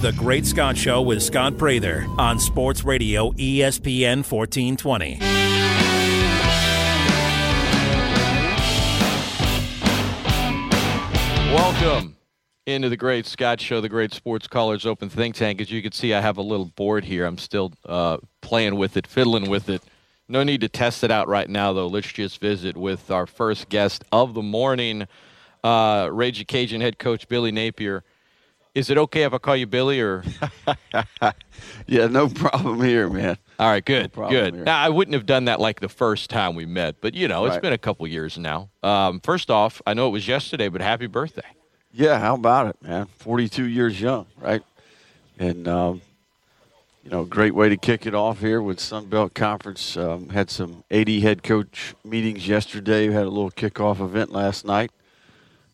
The Great Scott Show with Scott Prather on Sports Radio ESPN 1420. Welcome into the Great Scott Show, the Great Sports Callers Open Think Tank. As you can see, I have a little board here. I'm still uh, playing with it, fiddling with it. No need to test it out right now, though. Let's just visit with our first guest of the morning, uh, Ragin' Cajun head coach Billy Napier. Is it okay if I call you Billy or? yeah, no problem here, man. All right, good, No good. here. Now, I wouldn't have done that like the first time we met, but you know, it's Right. been a couple years now. Um, first off, I know it was yesterday, but happy birthday. Yeah, how about it, man? 42 years young, right? And, um, you know, great way to kick it off here with Sun Belt Conference. Um, had some 80 head coach meetings yesterday. We had a little kickoff event last night.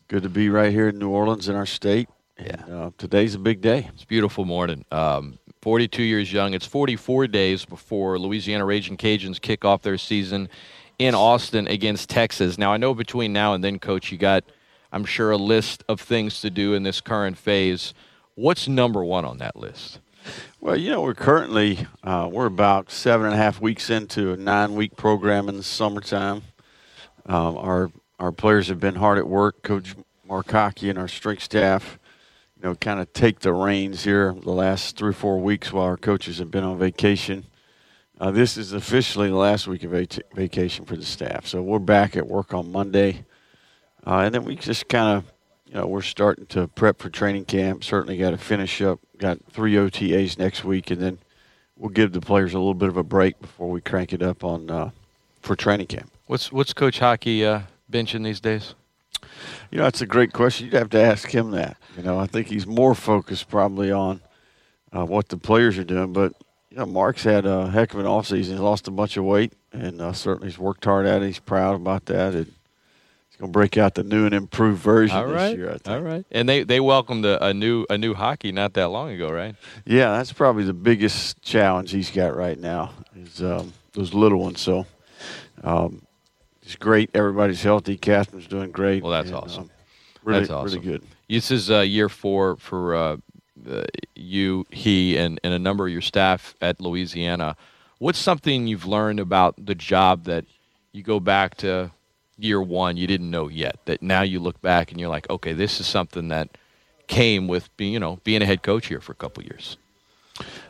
Good to be right here in New Orleans in our state. And, uh, today's a big day. It's a beautiful morning. Um, 42 years young. It's 44 days before Louisiana Ragin' Cajuns kick off their season in Austin against Texas. Now, I know between now and then, Coach, you got, I'm sure, a list of things to do in this current phase. What's number one on that list? Well, you know, we're currently uh, we're about seven and a half weeks into a nine-week program in the summertime. Um, our our players have been hard at work. Coach Mark Hocke and our strength staff, you know, kind of take the reins here the last three or four weeks while our coaches have been on vacation. Uh, this is officially the last week of vac- vacation for the staff, so we're back at work on Monday, uh, and then we just kind of you know, we're starting to prep for training camp. Certainly got to finish up. Got three OTAs next week, and then we'll give the players a little bit of a break before we crank it up on uh, for training camp. What's what's Coach Hocke uh, benching these days? You know, that's a great question. You'd have to ask him that. You know, I think he's more focused probably on uh, what the players are doing. But you know, Mark's had a heck of an offseason. He's lost a bunch of weight, and uh, certainly he's worked hard at it. He's proud about that. And he's going to break out the new and improved version All this right, year. I think. all right. And they they welcomed a, a new a new Hocke not that long ago, right? Yeah, that's probably the biggest challenge he's got right now is um, those little ones. So um, it's great. Everybody's healthy. Catherine's doing great. Well, that's and, awesome. um, really, That's awesome. really good. This is uh, year four for uh, uh, you, he, and, and a number of your staff at Louisiana. What's something you've learned about the job that you go back to year one you didn't know yet? That now you look back and you're like, okay, this is something that came with being, you know, being a head coach here for a couple years.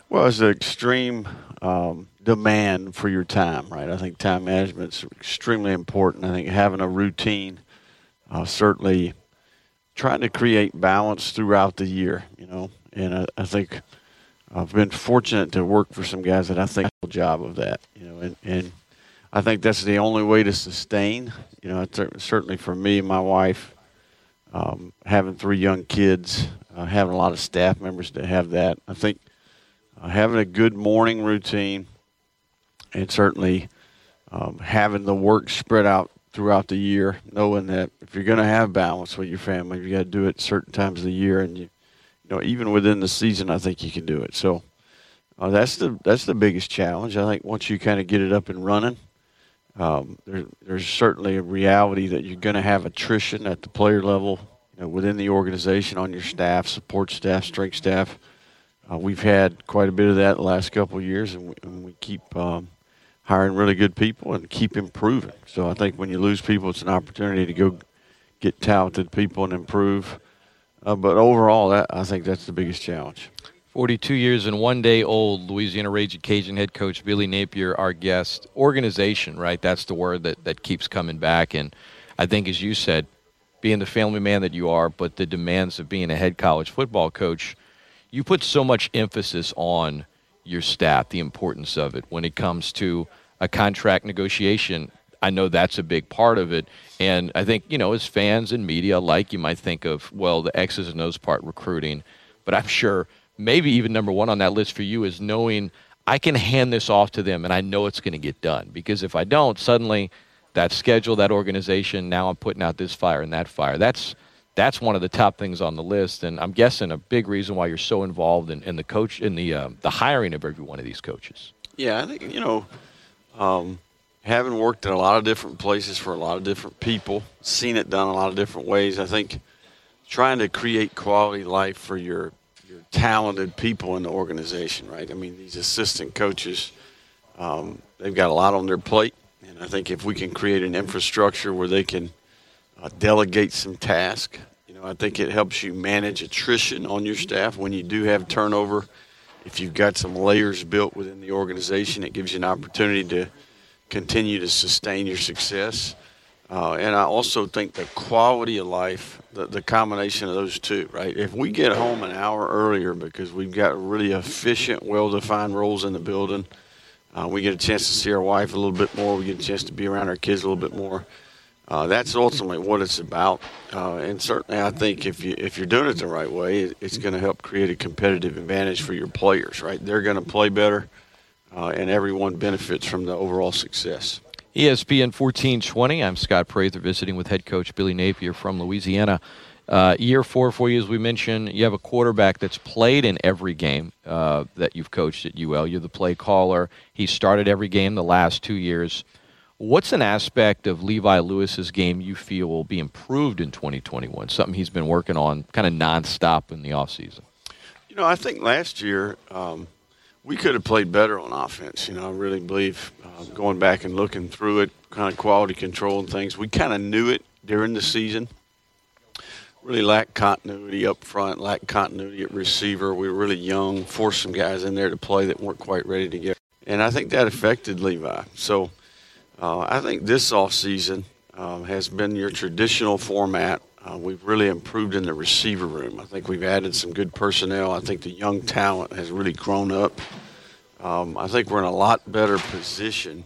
Well, it's an extreme um, demand for your time, right? I think time management is extremely important. I think having a routine, uh, certainly trying to create balance throughout the year, you know. And I, I think I've been fortunate to work for some guys that I think do a job of that, you know. And, and I think that's the only way to sustain, you know. Certainly for me and my wife, um, having three young kids, uh, having a lot of staff members that have that. I think uh, having a good morning routine, and certainly um, having the work spread out throughout the year, knowing that if you're going to have balance with your family, you got to do it certain times of the year, and you, you know, even within the season, I think you can do it. So uh, that's the that's the biggest challenge. I think once you kind of get it up and running, um, there, there's certainly a reality that you're going to have attrition at the player level, you know, within the organization, on your staff, support staff, strength staff. Uh, we've had quite a bit of that the last couple of years, and we, and we keep um, hiring really good people and keep improving. So I think when you lose people, it's an opportunity to go get talented people and improve. Uh, but overall, that, I think that's the biggest challenge. 42 years and one day old, Louisiana Ragin' Cajun head coach Billy Napier, our guest. Organization, right? That's the word that, that keeps coming back. And I think, as you said, being the family man that you are, but the demands of being a head college football coach, you put so much emphasis on your staff, the importance of it when it comes to a contract negotiation. I know that's a big part of it. And I think, you know, as fans and media alike, you might think of, well, the X's and O's part recruiting. But I'm sure maybe even number one on that list for you is knowing I can hand this off to them and I know it's going to get done. Because if I don't, suddenly that schedule, that organization, now I'm putting out this fire and that fire. That's that's one of the top things on the list, and I'm guessing a big reason why you're so involved in, in the coach in the um, the hiring of every one of these coaches. Yeah, I think you know, um, having worked in a lot of different places for a lot of different people, seen it done a lot of different ways. I think trying to create quality life for your your talented people in the organization, right? I mean, these assistant coaches, um, they've got a lot on their plate. And I think if we can create an infrastructure where they can uh, delegate some tasks, you know, I think it helps you manage attrition on your staff when you do have turnover. If you've got some layers built within the organization, it gives you an opportunity to continue to sustain your success. Uh, and I also think the quality of life, the, the combination of those two, right? If we get home an hour earlier because we've got really efficient, well defined roles in the building, uh, we get a chance to see our wife a little bit more, we get a chance to be around our kids a little bit more. Uh, that's ultimately what it's about, uh, and certainly I think if you if you're doing it the right way, it, it's going to help create a competitive advantage for your players. Right, they're going to play better, uh, and everyone benefits from the overall success. ESPN 1420. I'm Scott Prather visiting with head coach Billy Napier from Louisiana. Uh, year four for you, as we mentioned, you have a quarterback that's played in every game uh, that you've coached at UL. You're the play caller. He started every game the last two years. What's an aspect of Levi Lewis's game you feel will be improved in 2021? Something he's been working on kind of nonstop in the offseason? You know, I think last year um, we could have played better on offense. You know, I really believe uh, going back and looking through it, kind of quality control and things, we kind of knew it during the season. Really lacked continuity up front, lacked continuity at receiver. We were really young, forced some guys in there to play that weren't quite ready to get. And I think that affected Levi. So uh, I think this offseason um, has been your traditional format. Uh, we've really improved in the receiver room. I think we've added some good personnel. I think the young talent has really grown up. Um, I think we're in a lot better position,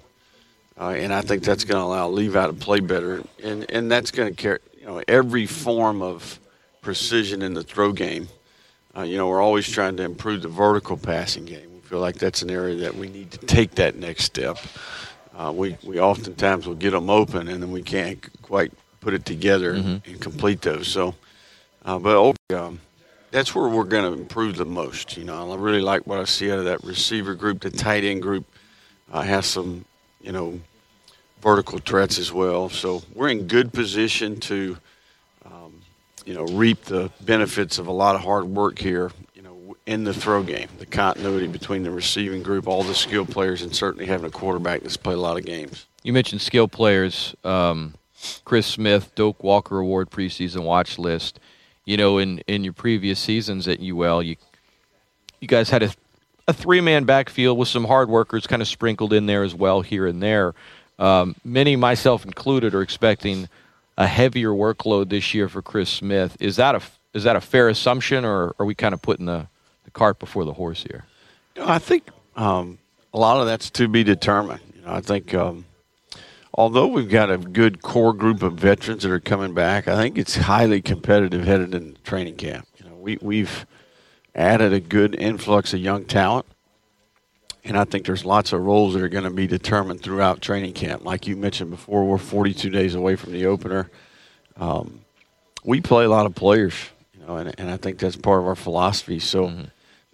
uh, and I think that's going to allow Levi to play better, and and that's going to carry you know every form of precision in the throw game. Uh, you know, we're always trying to improve the vertical passing game. We feel like that's an area that we need to take that next step. Uh, we we oftentimes will get them open, and then we can't quite put it together mm-hmm. and complete those. So, uh, but um, that's where we're going to improve the most. You know, I really like what I see out of that receiver group. The tight end group uh, has some, you know, vertical threats as well. So we're in good position to, um, you know, reap the benefits of a lot of hard work here. In the throw game, the continuity between the receiving group, all the skill players, and certainly having a quarterback that's played a lot of games. You mentioned skill players. Um, Chris Smith, Doak Walker Award preseason watch list you know, in, in your previous seasons at UL, you you guys had a, a three man backfield with some hard workers kind of sprinkled in there as well here and there. Um, many, myself included, are expecting a heavier workload this year for Chris Smith. Is that a is that a fair assumption, or are we kind of putting the, the cart before the horse here? You know, I think um, a lot of that's to be determined. You know, I think um, although we've got a good core group of veterans that are coming back, I think it's highly competitive headed into training camp. You know, we we've added a good influx of young talent, and I think there's lots of roles that are going to be determined throughout training camp. Like you mentioned before, we're 42 days away from the opener. Um, we play a lot of players, know, and, and I think that's part of our philosophy. So. Mm-hmm.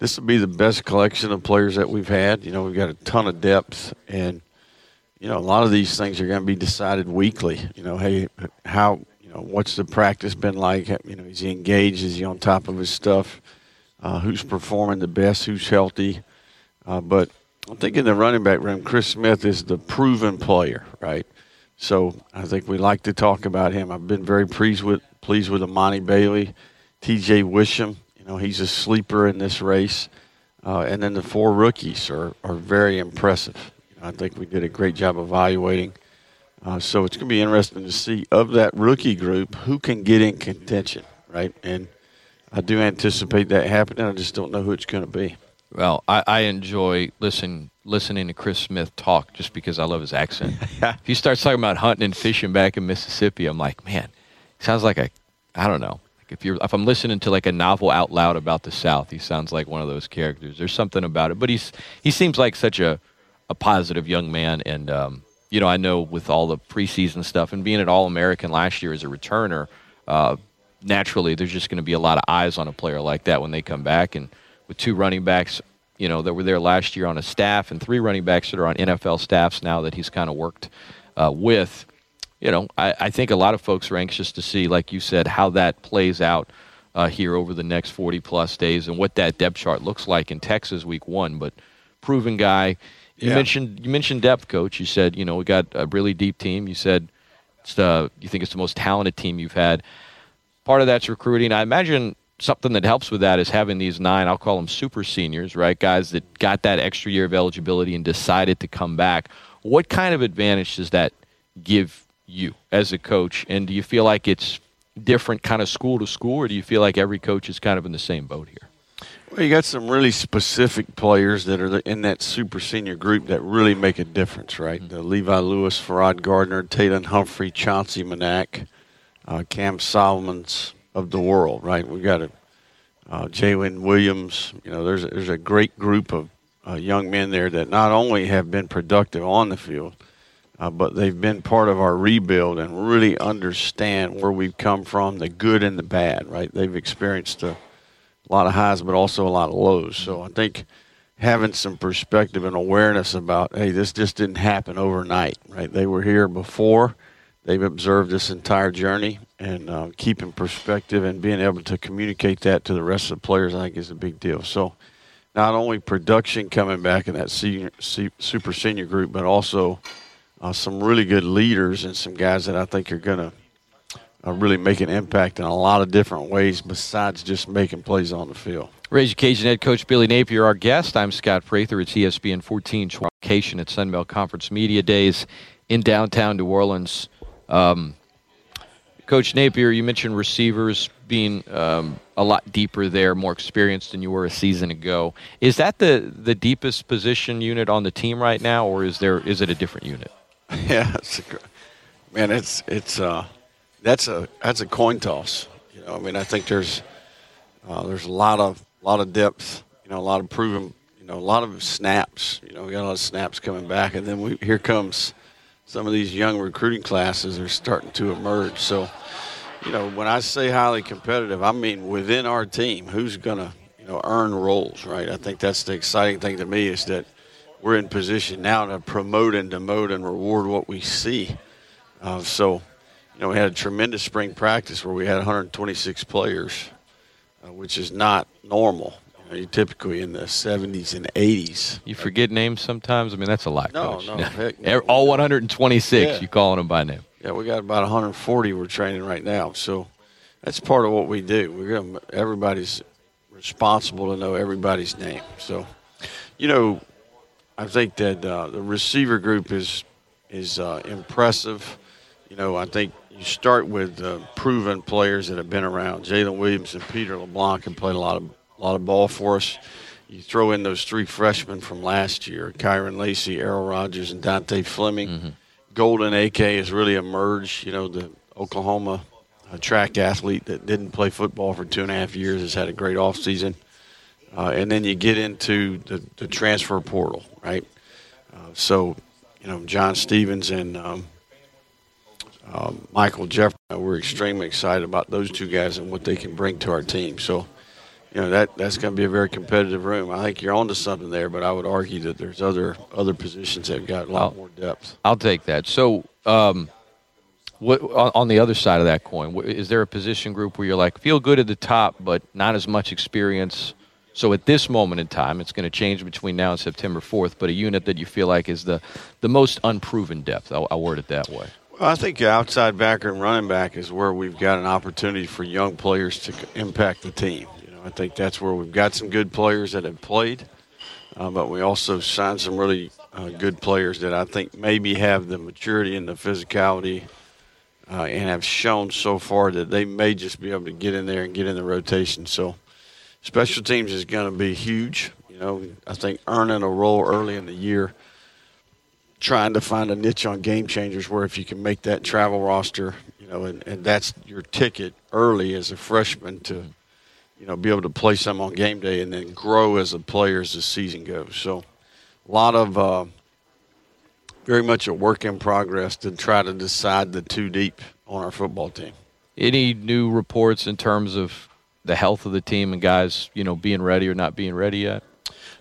This will be the best collection of players that we've had. You know, we've got a ton of depth, and you know, a lot of these things are going to be decided weekly. You know, hey, how, you know, what's the practice been like? You know, is he engaged? Is he on top of his stuff? Uh, who's performing the best? Who's healthy? Uh, but I think in the running back room, Chris Smith is the proven player, right? So I think we like to talk about him. I've been very pleased with pleased with Emani Bailey, T.J. Wisham. You know, he's a sleeper in this race, uh, and then the four rookies are are very impressive. I think we did a great job evaluating. Uh, so it's going to be interesting to see of that rookie group who can get in contention, right? And I do anticipate that happening. I just don't know who it's going to be. Well, I, I enjoy listen, listening to Chris Smith talk just because I love his accent. if he starts talking about hunting and fishing back in Mississippi, I'm like, man, sounds like a, I don't know. If you're, if I'm listening to like a novel out loud about the South, he sounds like one of those characters. There's something about it, but he's he seems like such a a positive young man. And, um, you know, I know with all the preseason stuff and being an All American last year as a returner, uh, naturally there's just going to be a lot of eyes on a player like that when they come back. And with two running backs, you know, that were there last year on a staff and three running backs that are on NFL staffs now that he's kind of worked uh, with, you know, I, I, think a lot of folks are anxious to see, like you said, how that plays out uh, here over the next 40 plus days and what that depth chart looks like in Texas week one. But proven guy. You Yeah. mentioned you mentioned depth, coach. You said you know we got a really deep team. You said it's the, you think it's the most talented team you've had. Part of that's recruiting. I imagine something that helps with that is having these nine. I'll call them super seniors, right? Guys that got that extra year of eligibility and decided to come back. What kind of advantage does that give you as a coach? And do you feel like it's different kind of school to school, or do you feel like every coach is kind of in the same boat here? Well, you got some really specific players that are in that super senior group that really make a difference, right? The Levi Lewis, Ferrod Gardner, Taylor Humphrey, Chauncey Manac, uh, Cam Solomons of the world, right? We've got a uh, Jalen Williams. You know, there's a, there's a great group of uh, young men there that not only have been productive on the field, uh, but they've been part of our rebuild and really understand where we've come from, the good and the bad, right? They've experienced a lot of highs, but also a lot of lows. So I think having some perspective and awareness about, hey, this just didn't happen overnight, right? They were here before. They've observed this entire journey, and uh, keeping perspective and being able to communicate that to the rest of the players, I think, is a big deal. So, not only production coming back in that senior, super senior group, but also uh, some really good leaders and some guys that I think are going to uh, really make an impact in a lot of different ways besides just making plays on the field. Ragin' Cajun head coach Billy Napier, our guest. I'm Scott Prather. It's ESPN 14 location at Sunbelt Conference Media Days in downtown New Orleans. Um, coach Napier, you mentioned receivers being um, a lot deeper there, more experienced than you were a season ago. Is that the, the deepest position unit on the team right now, or is there is it a different unit? yeah, it's a, man, it's it's uh, that's a that's a coin toss. You know, I mean, I think there's uh, there's a lot of lot of depth. You know, a lot of proven. You know, a lot of snaps. You know, we got a lot of snaps coming back, and then we here comes some of these young recruiting classes are starting to emerge. So, you know, when I say highly competitive, I mean within our team, who's gonna you know earn roles, right? I think that's the exciting thing to me is that we're in position now to promote and demote and reward what we see. Uh, so, you know, we had a tremendous spring practice where we had 126 players, uh, which is not normal. You know, you're typically in the 70s and 80s. You forget names sometimes. I mean, that's a lot. No, coach. no, heck no. All 126. Yeah. You calling them by name? Yeah, we got about 140 we're training right now. So that's part of what we do. We're gonna, everybody's responsible to know everybody's name. So, you know, I think that uh, the receiver group is is uh, impressive. You know, I think you start with uh, proven players that have been around. Jalen Williams and Peter LeBlanc have played a lot of a lot of ball for us. You throw in those three freshmen from last year: Kyren Lacy, Errol Rogers, and Dontae Fleming. Golden AK has really emerged. You know, the Oklahoma uh, track athlete that didn't play football for two and a half years has had a great offseason. Uh, and then you get into the, the transfer portal, right? Uh, so, you know, John Stevens and um, um, Michael Jefferson, we're extremely excited about those two guys and what they can bring to our team. So, you know, that that's going to be a very competitive room. I think you're onto something there, but I would argue that there's other other positions that have got a lot more depth. I'll take that. So, um, what on the other side of that coin, is there a position group where you're like feel good at the top, but not as much experience? So at this moment in time, it's going to change between now and September 4th. But a unit that you feel like is the the most unproven depth. I'll, I'll word it that way. I think outside backer and running back is where we've got an opportunity for young players to impact the team. You know, I think that's where we've got some good players that have played, uh, but we also signed some really uh, good players that I think maybe have the maturity and the physicality, uh, and have shown so far that they may just be able to get in there and get in the rotation. So, special teams is going to be huge. You know, I think earning a role early in the year trying to find a niche on game changers where if you can make that travel roster, you know, and, and that's your ticket early as a freshman to, you know, be able to play some on game day and then grow as a player as the season goes. So a lot of uh, very much a work in progress to try to decide the two deep on our football team. Any new reports in terms of the health of the team and guys, you know, being ready or not being ready yet?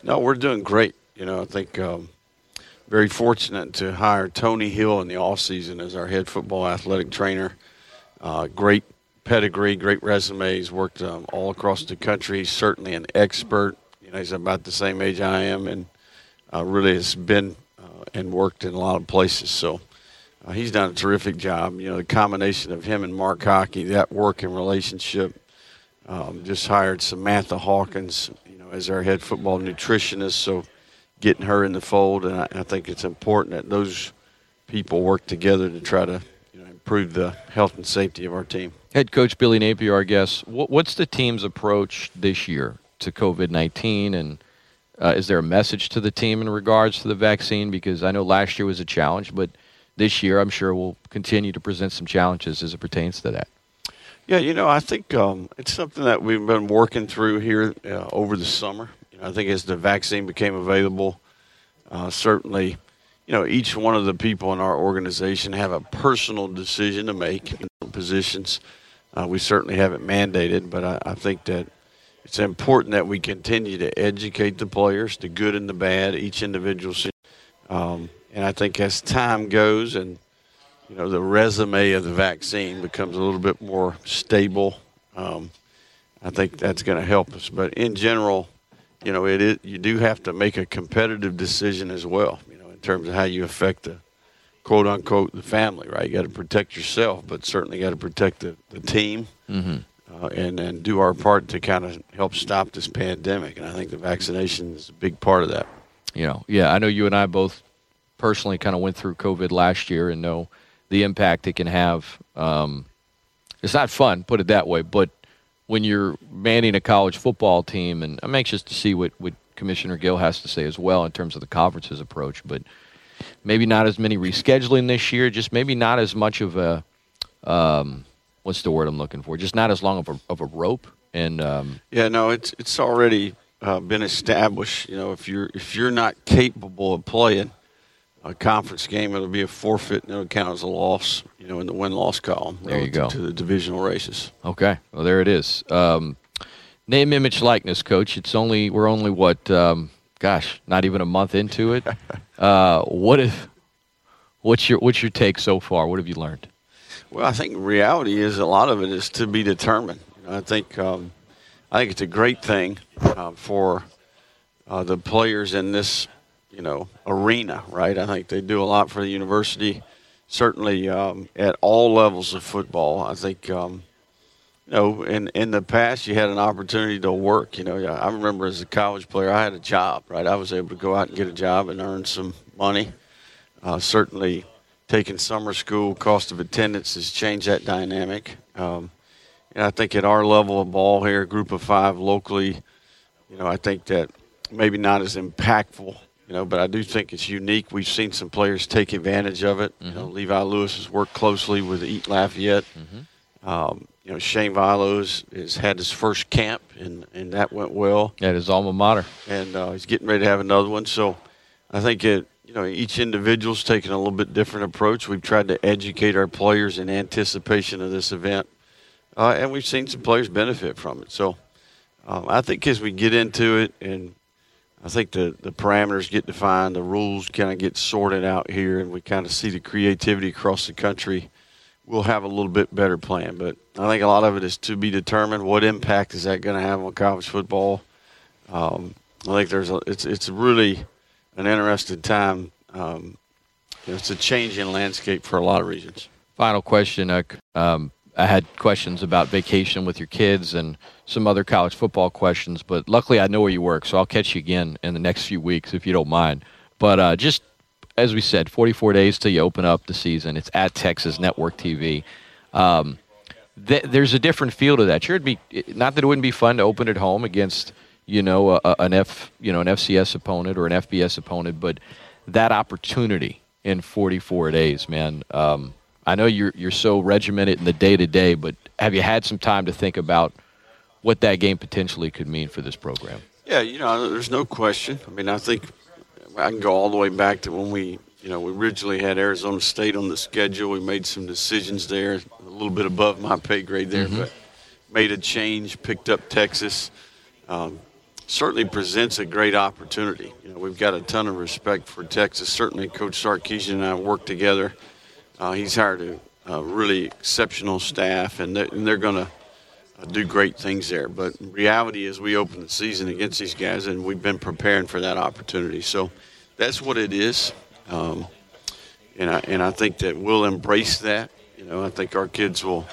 No, we're doing great. You know, I think um, very fortunate to hire Tony Hill in the off season as our head football athletic trainer. Uh, great pedigree, great resume. He's worked um, all across the country. He's certainly an expert. You know, he's about the same age I am, and uh, really has been uh, and worked in a lot of places. So uh, he's done a terrific job. You know, the combination of him and Mark Hocke, that working relationship. Um, just hired Samantha Hawkins, you know, as our head football nutritionist. So getting her in the fold, and I, I think it's important that those people work together to try to you know, improve the health and safety of our team. Head coach Billy Napier, our guest. What's the team's approach this year to COVID nineteen, and uh, is there a message to the team in regards to the vaccine? Because I know last year was a challenge, but this year I'm sure we'll continue to present some challenges as it pertains to that. Yeah, you know, I think um, it's something that we've been working through here uh, over the summer. You know, I think as the vaccine became available, uh, certainly, you know, each one of the people in our organization have a personal decision to make in positions. Uh, we certainly haven't mandated, but I, I, think that it's important that we continue to educate the players, the good and the bad, each individual. Um, and I think as time goes and you know, the resume of the vaccine becomes a little bit more stable. Um, I think that's going to help us. But in general, you know, it is, you do have to make a competitive decision as well. You know, in terms of how you affect the quote unquote the family. Right, you got to protect yourself, but certainly got to protect the the team. Mm-hmm. Uh, and and do our part to kind of help stop this pandemic, and I think the vaccination is a big part of that. You know, yeah, I know you and I both personally kind of went through COVID last year, and know the impact it can have. Um, it's not fun, put it that way, but when you're manning a college football team, and I'm anxious to see what, what Commissioner Gill has to say as well in terms of the conference's approach, but maybe not as many rescheduling this year, just maybe not as much of a, um, what's the word I'm looking for? Just not as long of a, of a rope. And um, yeah, no, it's it's already uh, been established. You know, if you're if you're not capable of playing, a conference game, it'll be a forfeit and it'll count as a loss, you know, in the win loss column. There you go. To the divisional races. Okay. Well, there it is. Um, name, image, likeness, coach. It's only, we're only what, um, gosh, not even a month into it. uh, what if, what's your, what's your take so far? What have you learned? Well, I think reality is a lot of it is to be determined. I think, um, I think it's a great thing uh, for uh, the players in this you know arena, right? I think they do a lot for the university. Certainly um, at all levels of football. I think um, you know in in the past you had an opportunity to work. You know, I remember as a college player I had a job, right? I was able to go out and get a job and earn some money. Uh, certainly, taking summer school, cost of attendance has changed that dynamic. Um, and I think at our level of ball here, group of five locally, you know, I think that maybe not as impactful you know, but I do think it's unique. We've seen some players take advantage of it. Mm-hmm. You know, mm-hmm. Levi Lewis has worked closely with Eat Lafayette. Mm-hmm. Um, you know, Shane Vilos has had his first camp, and, and that went well. At his alma mater. And uh, he's getting ready to have another one. So I think it, you know, each individual's taking a little bit different approach. We've tried to educate our players in anticipation of this event, uh, and we've seen some players benefit from it. So um, I think as we get into it and I think the, the parameters get defined, the rules kind of get sorted out here, and we kind of see the creativity across the country. We'll have a little bit better plan, but I think a lot of it is to be determined. What impact is that going to have on college football? Um, I think there's a, it's it's really an interesting time. Um, it's a changing landscape for a lot of reasons. Final question, uh, um, I had questions about vacation with your kids and some other college football questions, but luckily I know where you work, so I'll catch you again in the next few weeks if you don't mind. But uh, just as we said, 44 days till you open up the season. It's at Texas Network TV. Um, th- there's a different feel to that. Sure, it'd be not that it wouldn't be fun to open at home against you know a, an F you know an FCS opponent or an FBS opponent, but that opportunity in 44 days, man. Um, I know you're you're so regimented in the day to day, but have you had some time to think about what that game potentially could mean for this program? Yeah, you know, there's no question. I mean, I think I can go all the way back to when we, you know, we originally had Arizona State on the schedule. We made some decisions there, a little bit above my pay grade there, mm-hmm. but made a change, picked up Texas. Um, certainly presents a great opportunity. You know, we've got a ton of respect for Texas. Certainly, Coach Sarkisian and I work together uh, he's hired a, a really exceptional staff, and they're, and they're going to do great things there. But reality is, we open the season against these guys, and we've been preparing for that opportunity. So that's what it is, um, and I and I think that we'll embrace that. You know, I think our kids will.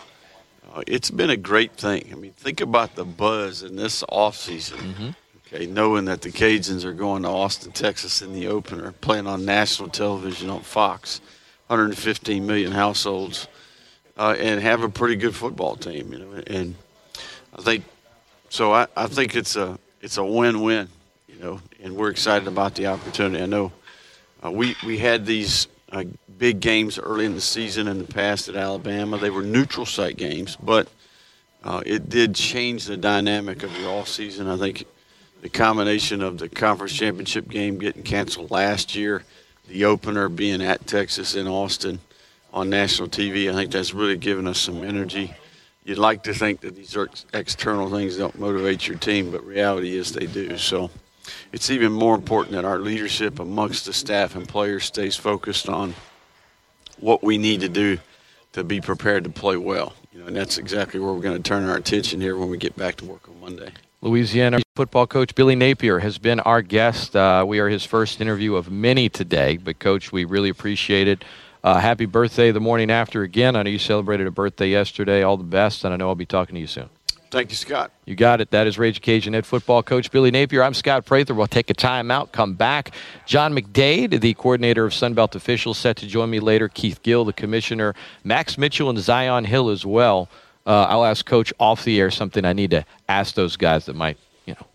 Uh, it's been a great thing. I mean, think about the buzz in this off season. Mm-hmm. Okay, knowing that the Cajuns are going to Austin, Texas in the opener, playing on national television on Fox, 115 million households, uh, and have a pretty good football team. You know, and I think so. I, I think it's a it's a win-win. You know, and we're excited about the opportunity. I know uh, we we had these uh, big games early in the season in the past at Alabama. They were neutral site games, but uh, it did change the dynamic of the all season. I think the combination of the conference championship game getting canceled last year, the opener being at Texas in Austin on national TV, I think that's really given us some energy you'd like to think that these ex- external things don't motivate your team, but reality is they do. So it's even more important that our leadership amongst the staff and players stays focused on what we need to do to be prepared to play well. You know, and that's exactly where we're going to turn our attention here when we get back to work on Monday. Louisiana football coach Billy Napier has been our guest. Uh, we are his first interview of many today, but coach, we really appreciate it. Uh, happy birthday the morning after again. I know you celebrated a birthday yesterday. All the best, and I know I'll be talking to you soon. Thank you, Scott. You got it. That is Ragin' Cajun head football coach Billy Napier. I'm Scott Prather. We'll take a timeout, come back. John McDade, the coordinator of Sunbelt officials, set to join me later. Keith Gill, the commissioner. Max Mitchell and Zi'Yon Hill as well. Uh, I'll ask Coach off the air something I need to ask those guys that might, you know,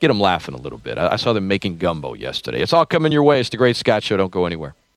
get them laughing a little bit. I, I saw them making gumbo yesterday. It's all coming your way. It's the Great Scott Show. Don't go anywhere.